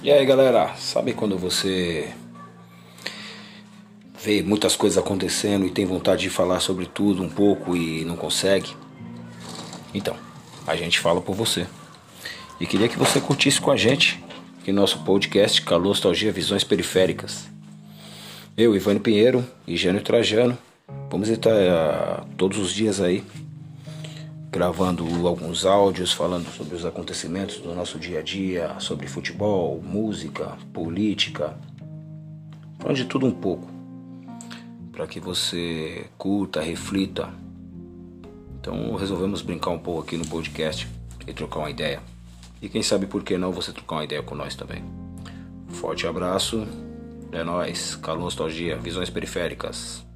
E aí galera, sabe quando você vê muitas coisas acontecendo e tem vontade de falar sobre tudo um pouco e não consegue? Então, a gente fala por você. E queria que você curtisse com a gente aqui nosso podcast Calor Nostalgia Visões Periféricas. Eu, Ivane Pinheiro e Jânio Trajano, vamos estar uh, todos os dias aí gravando alguns áudios falando sobre os acontecimentos do nosso dia a dia, sobre futebol, música, política, falando de tudo um pouco, para que você curta, reflita. Então resolvemos brincar um pouco aqui no podcast e trocar uma ideia. E quem sabe por que não você trocar uma ideia com nós também. Forte abraço, é nóis, Calor Nostalgia, Visões Periféricas.